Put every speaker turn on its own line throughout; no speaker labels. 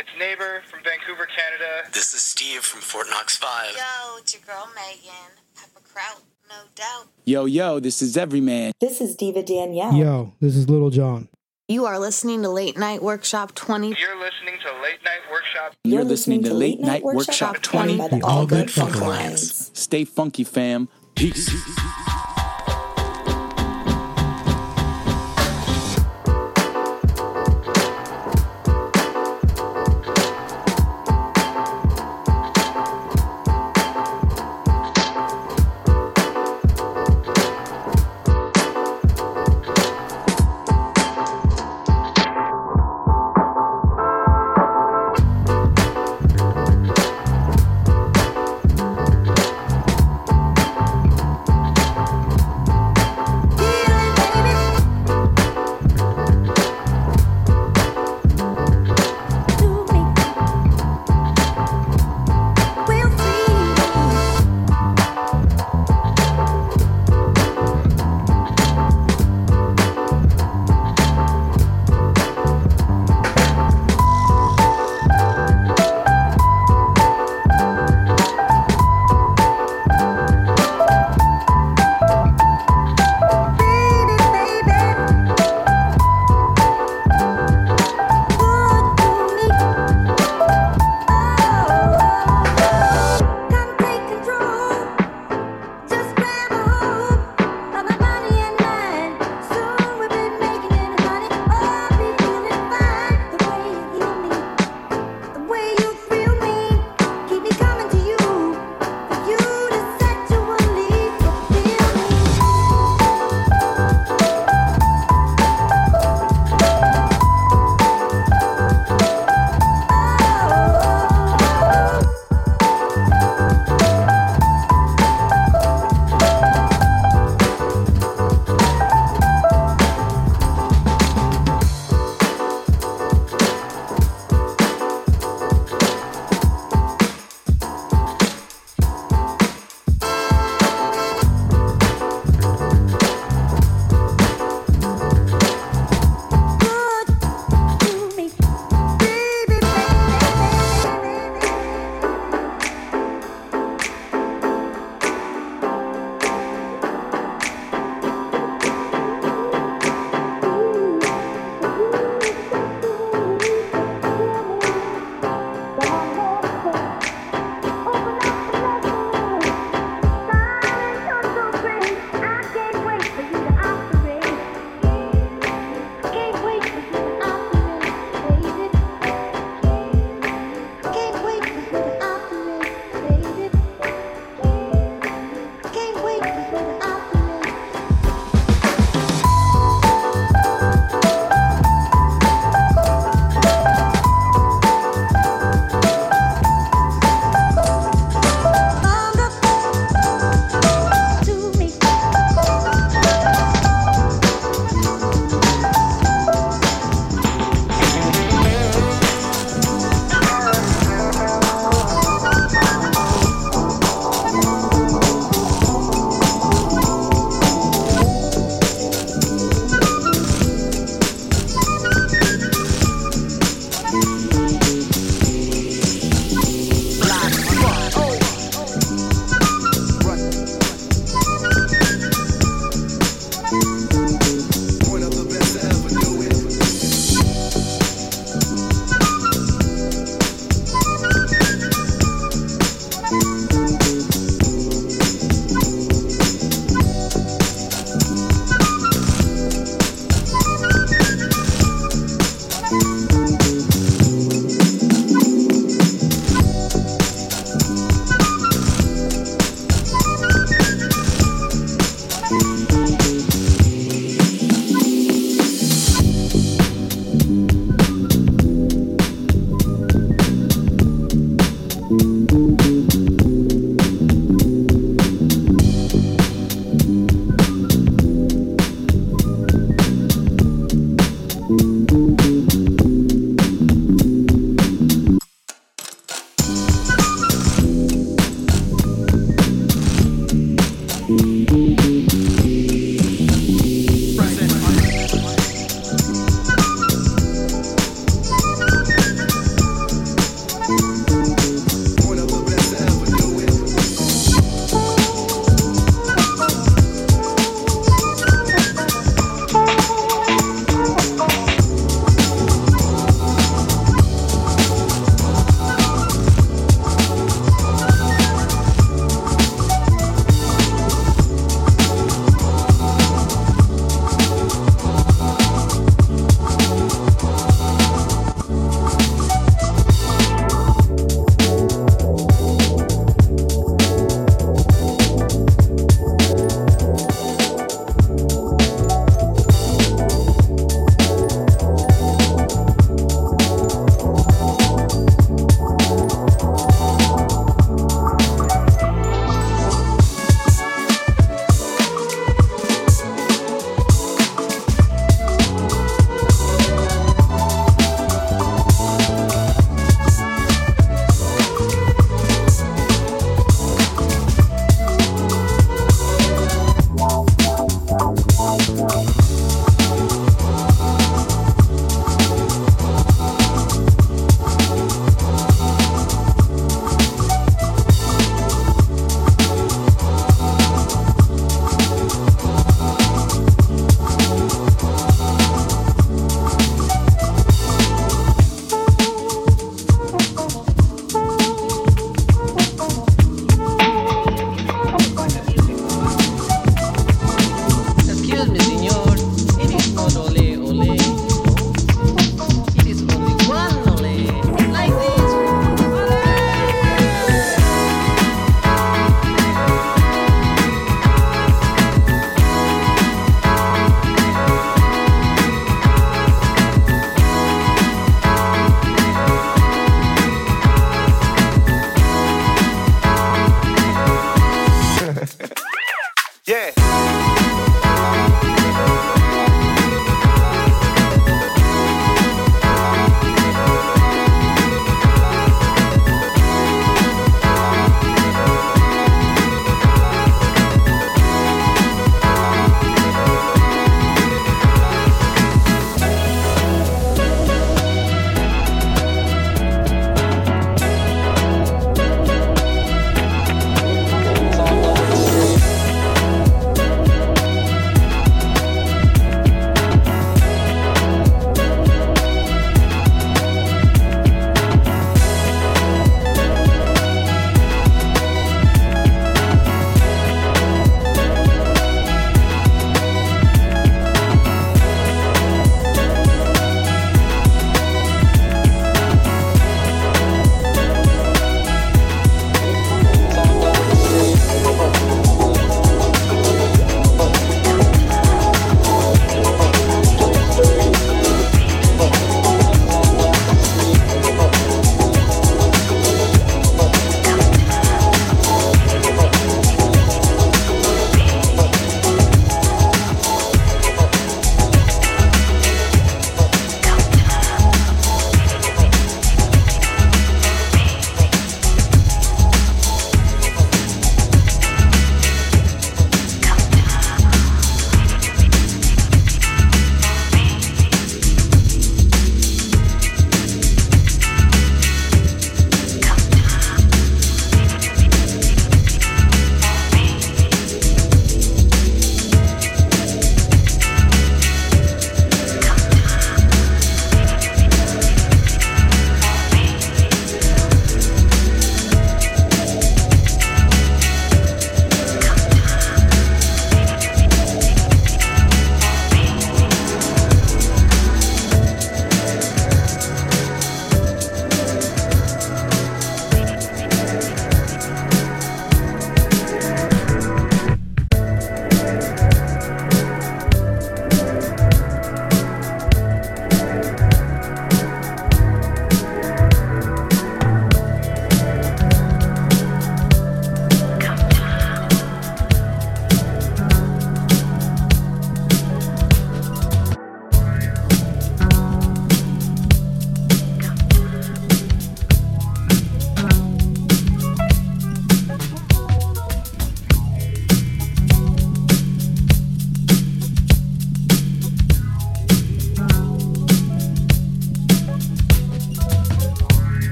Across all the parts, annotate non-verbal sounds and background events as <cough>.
It's Neighbor from Vancouver, Canada.
This is Steve from Fort Knox 5.
Yo, it's your girl Megan. Pepper Kraut, no doubt.
Yo, yo, this is Everyman.
This is Diva Danielle.
Yo, this is Little John.
You are listening to Late Night Workshop 20.
You're listening to Late Night Workshop.
You're, listening, to Late Night Workshop 20
by the
The
All
All
Good
Good
Funk
Funk
Alliance.
Stay funky, fam. Peace. <laughs>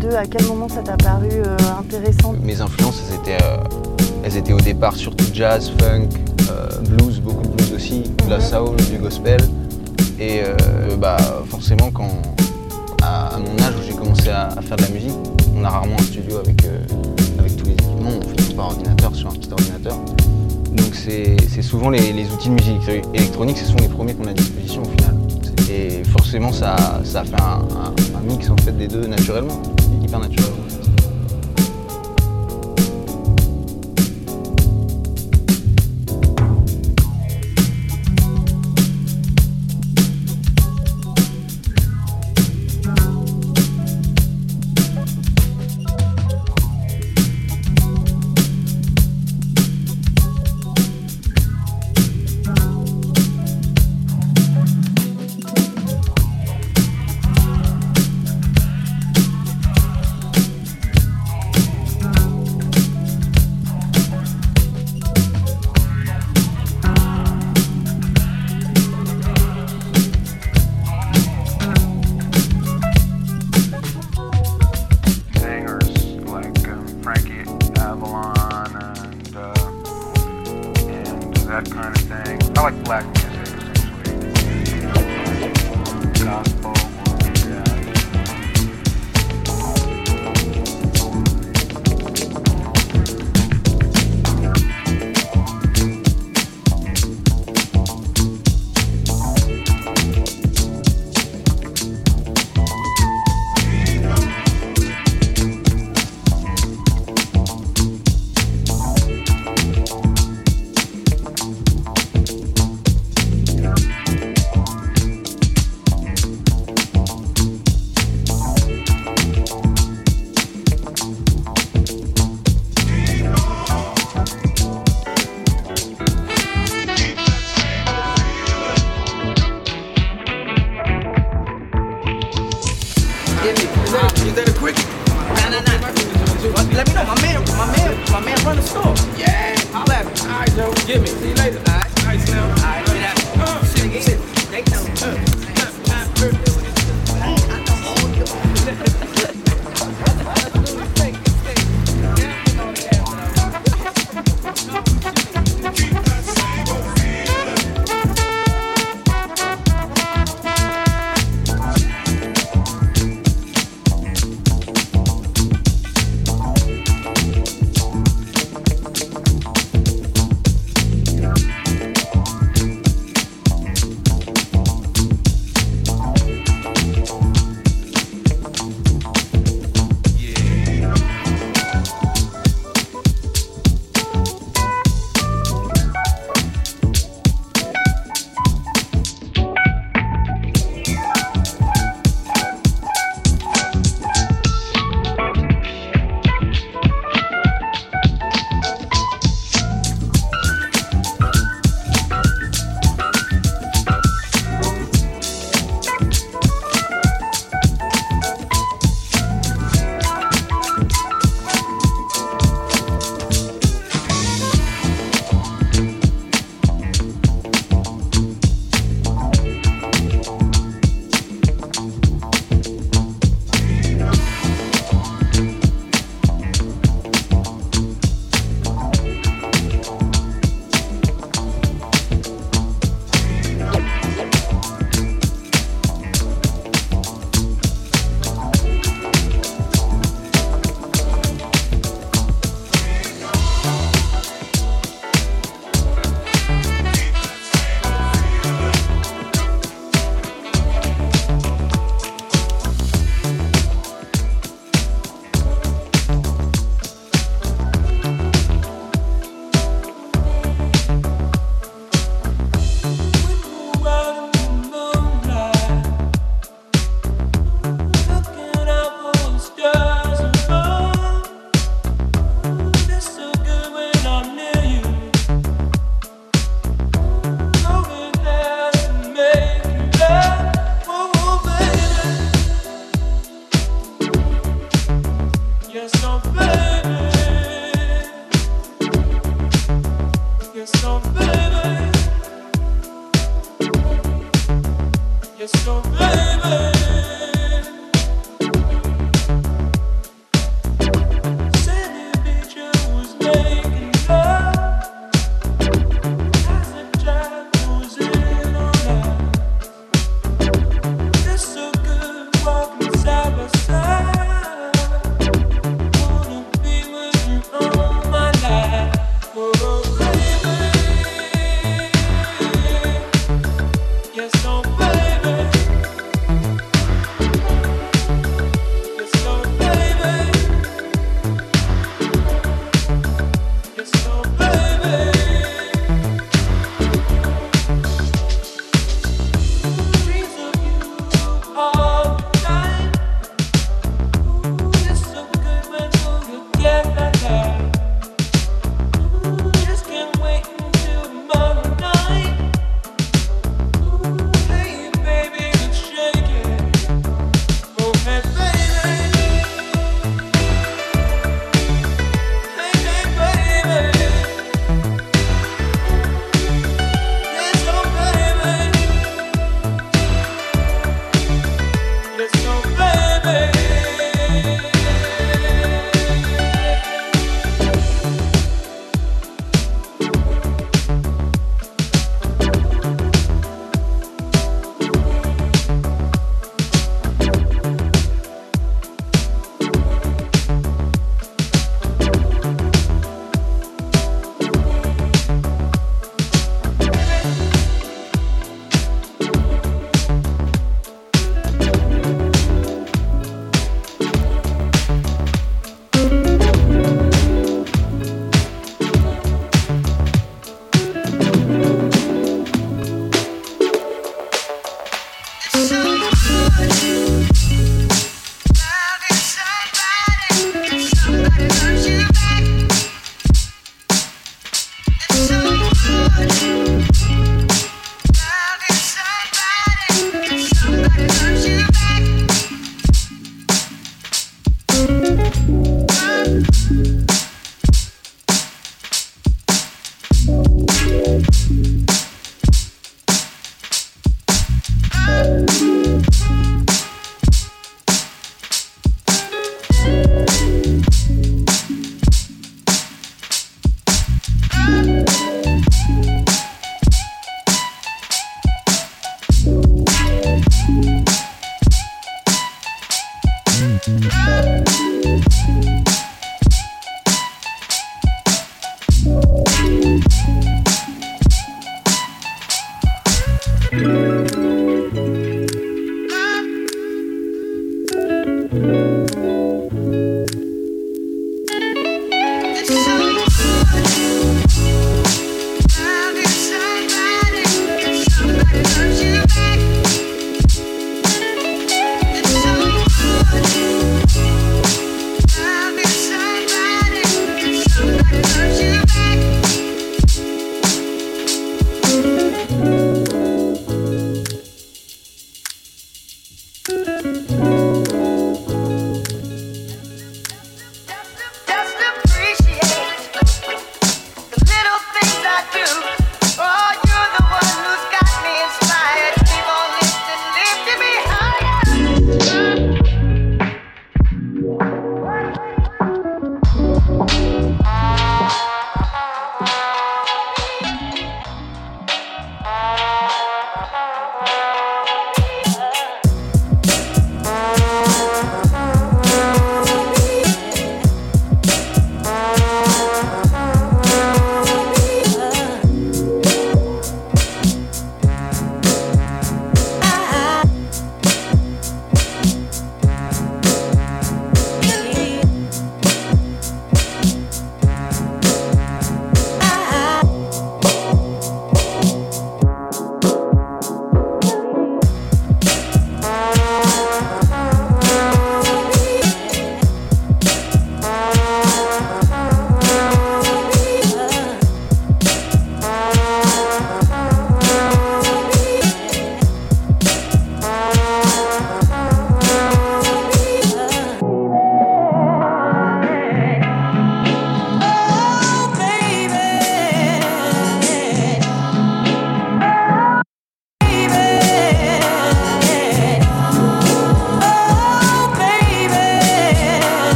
deux À quel moment ça t'a paru euh, intéressant?
Mes influences, elles étaient, euh, elles étaient au départ surtout jazz, funk, euh, blues, beaucoup de blues aussi, de la
Mhm.
soul, du gospel. Et bah, forcément, quand, à, à mon âge où j'ai commencé à, à faire de la musique, on a rarement un studio avec, avec tous les équipements, on fait tout par ordinateur, sur un petit ordinateur. Donc c'est c'est souvent les, les outils de musique électronique, ce sont les premiers qu'on a à disposition au final. Et forcément, ça, ça fait un, un- un mix en fait des deux naturellement, hyper naturellement.
Singers that kind of thing. I like black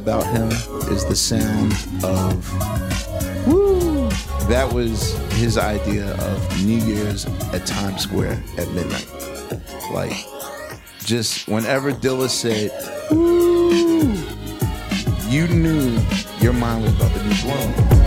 about him is the sound of woo. That was his idea of New Year's at Times Square at midnight. Like, just whenever Dilla said, woo, you knew your mind was about to be blown.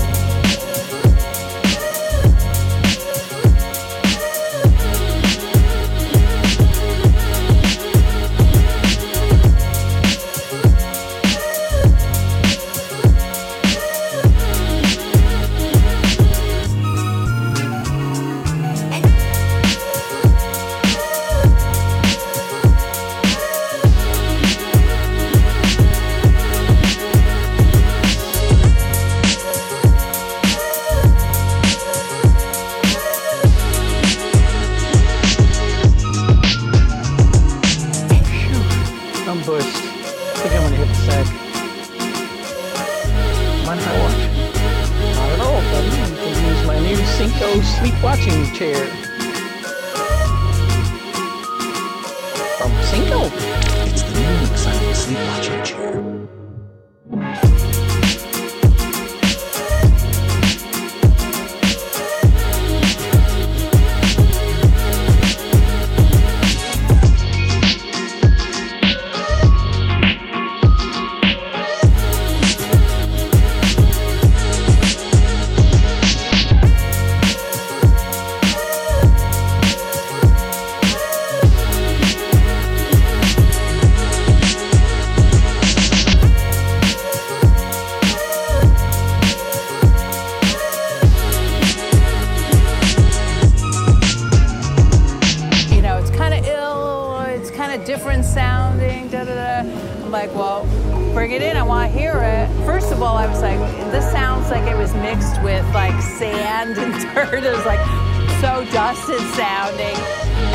sounding,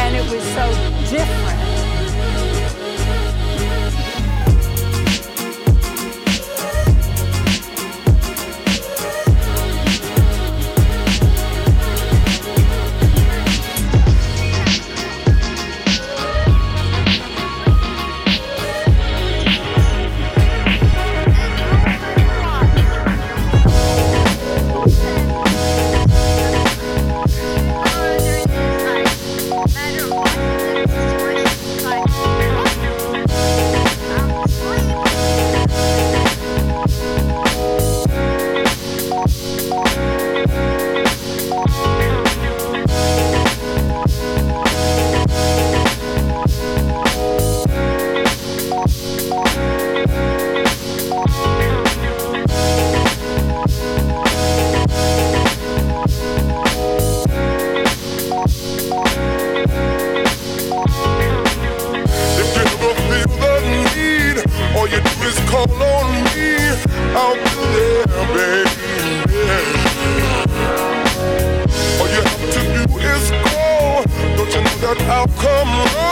and it was so different.
come on.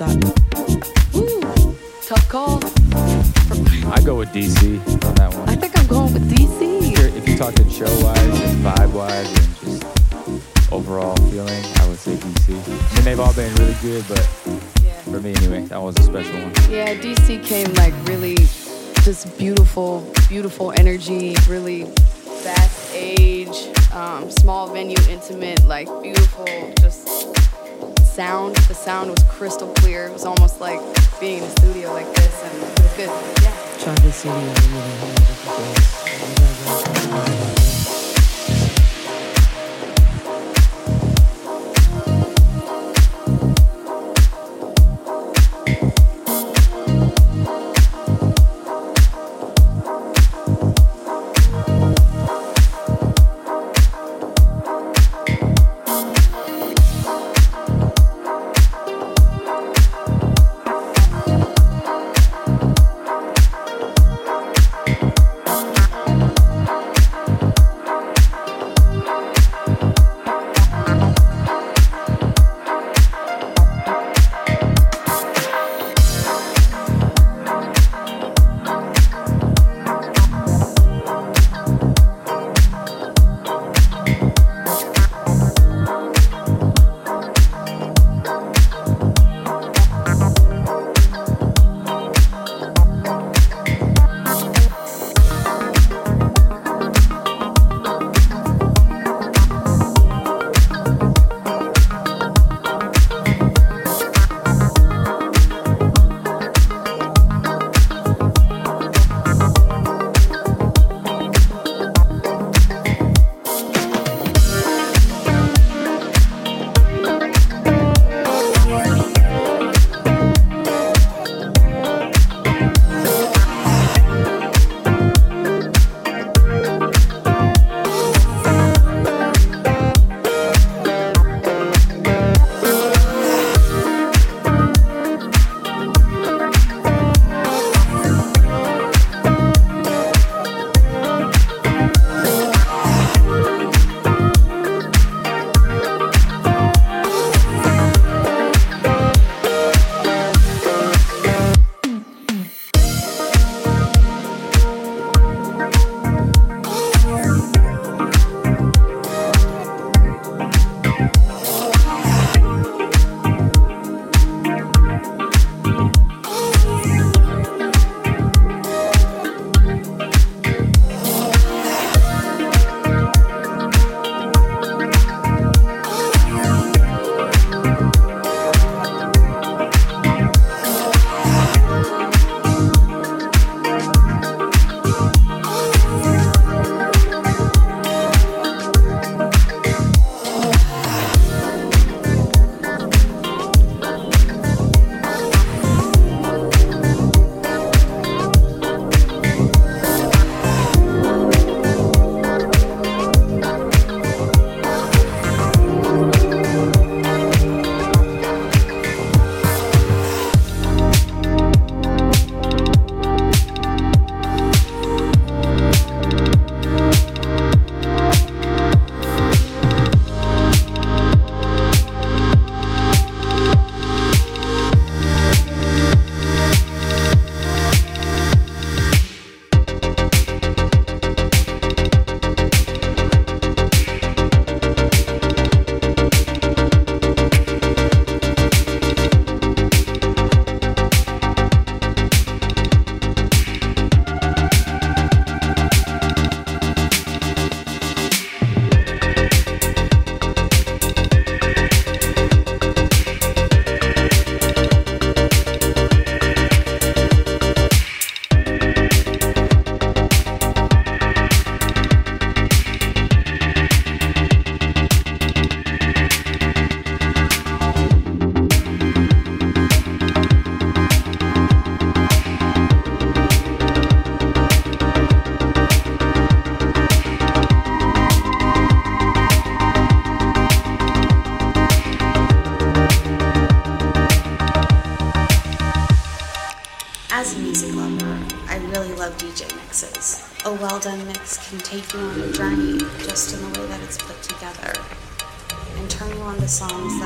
Ooh, tough call. I go with DC on that one.
I think I'm going with DC.
If you're, if you're talking show wise and vibe wise and just overall feeling, I would say DC. And they've all been really good, but yeah. for me anyway, that was a special one.
Yeah, DC came like really just beautiful, beautiful energy, really fast age, um, small venue, intimate, like beautiful, just sound. The sound was crystal clear. It was almost like being in a studio like this, and it was good. Yeah.
Traverse City
well done mix can take you on a journey just in the way that it's put together. And turn you on to songs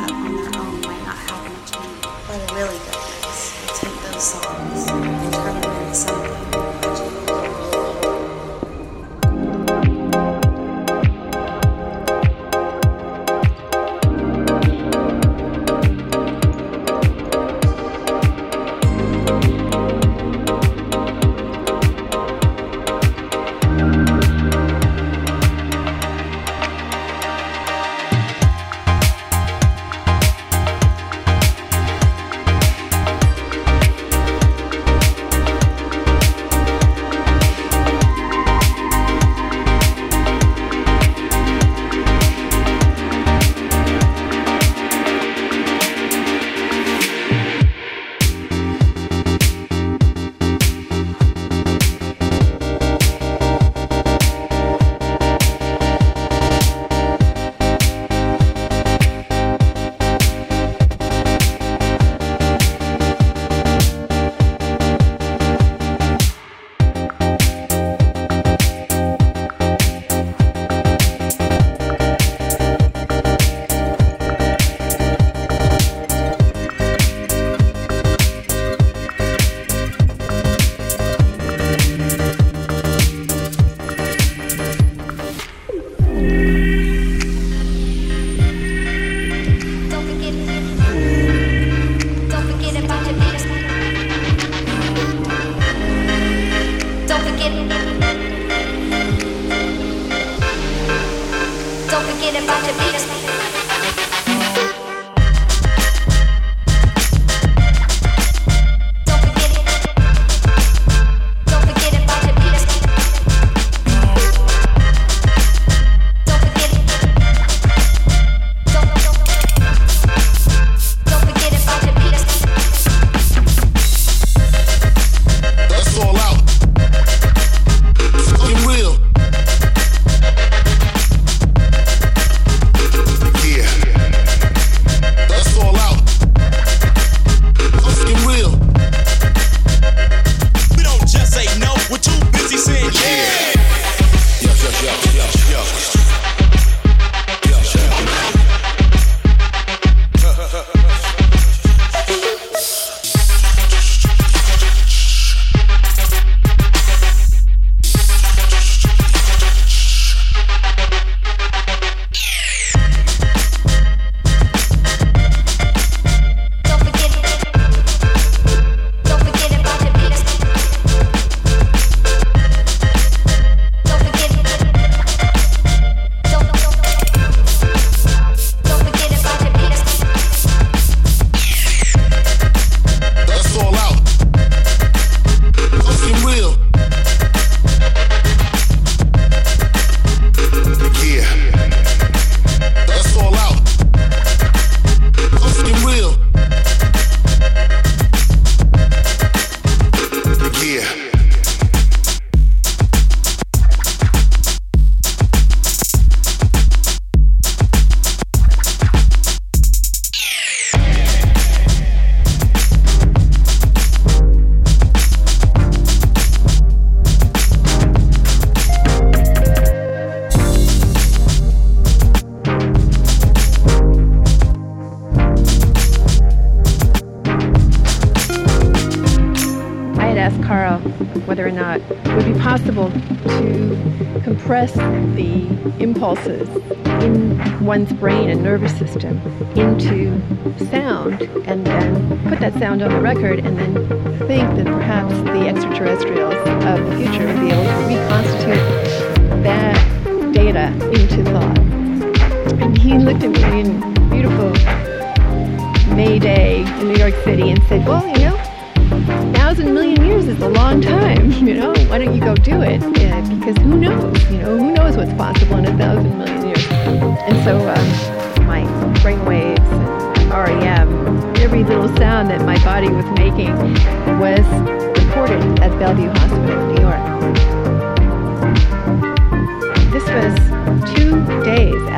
impulses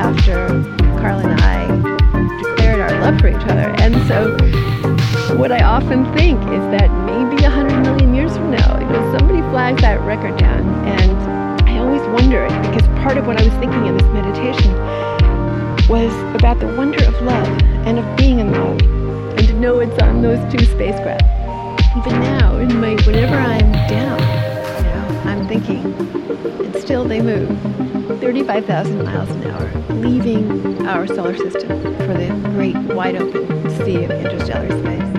after Carl and I declared our love for each other, and so what I often think is that maybe hundred million years from now, you know, somebody flags that record down, and I always wonder because part of what I was thinking in this meditation was about the wonder of love and of being in love, and to know it's on those two spacecraft. Even now, in my whenever I'm down, I'm thinking, and still they move 35,000 miles an hour, leaving our solar system for the great wide open sea of interstellar space.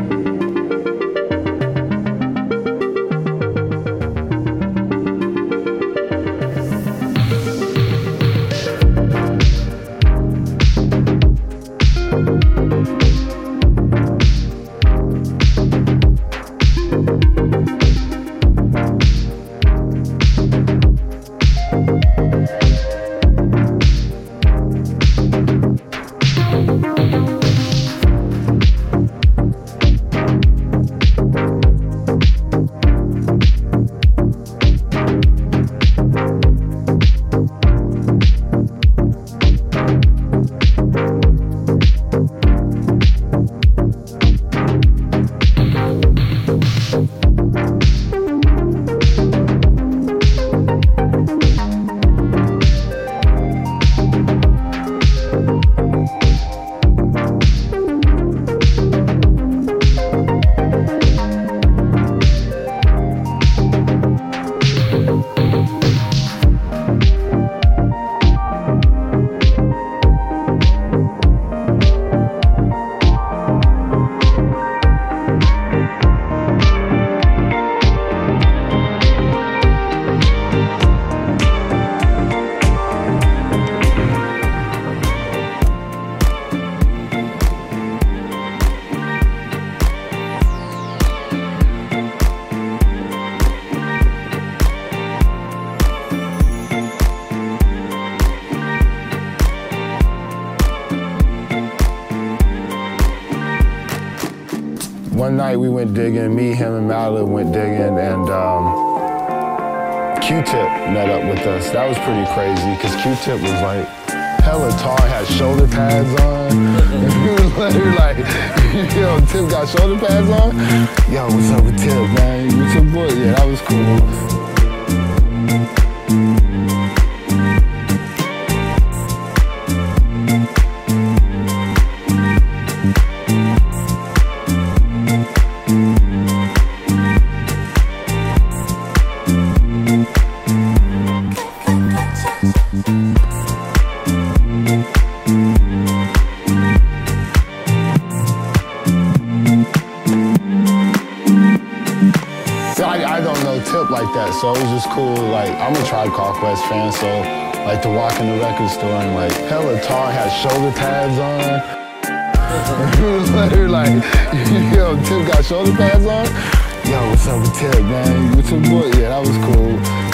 night we went digging. Me, him, and Mallet went digging, and um, Q-Tip met up with us. That was pretty crazy because Q-Tip was like hella tall, had shoulder pads on. You was like, <laughs> yo, Tip got shoulder pads on. Yo, what's up with Tip, man? What's your boy? Yeah, that was cool. was cool. Like, I'm a Tribe Called Quest fan, so like to walk in the record store and like hella tall, had shoulder pads on. Later, <laughs> like, <laughs> yo, Tip got shoulder pads on. Yo, what's up with Tip, man? What's your boy? Yeah, that was cool.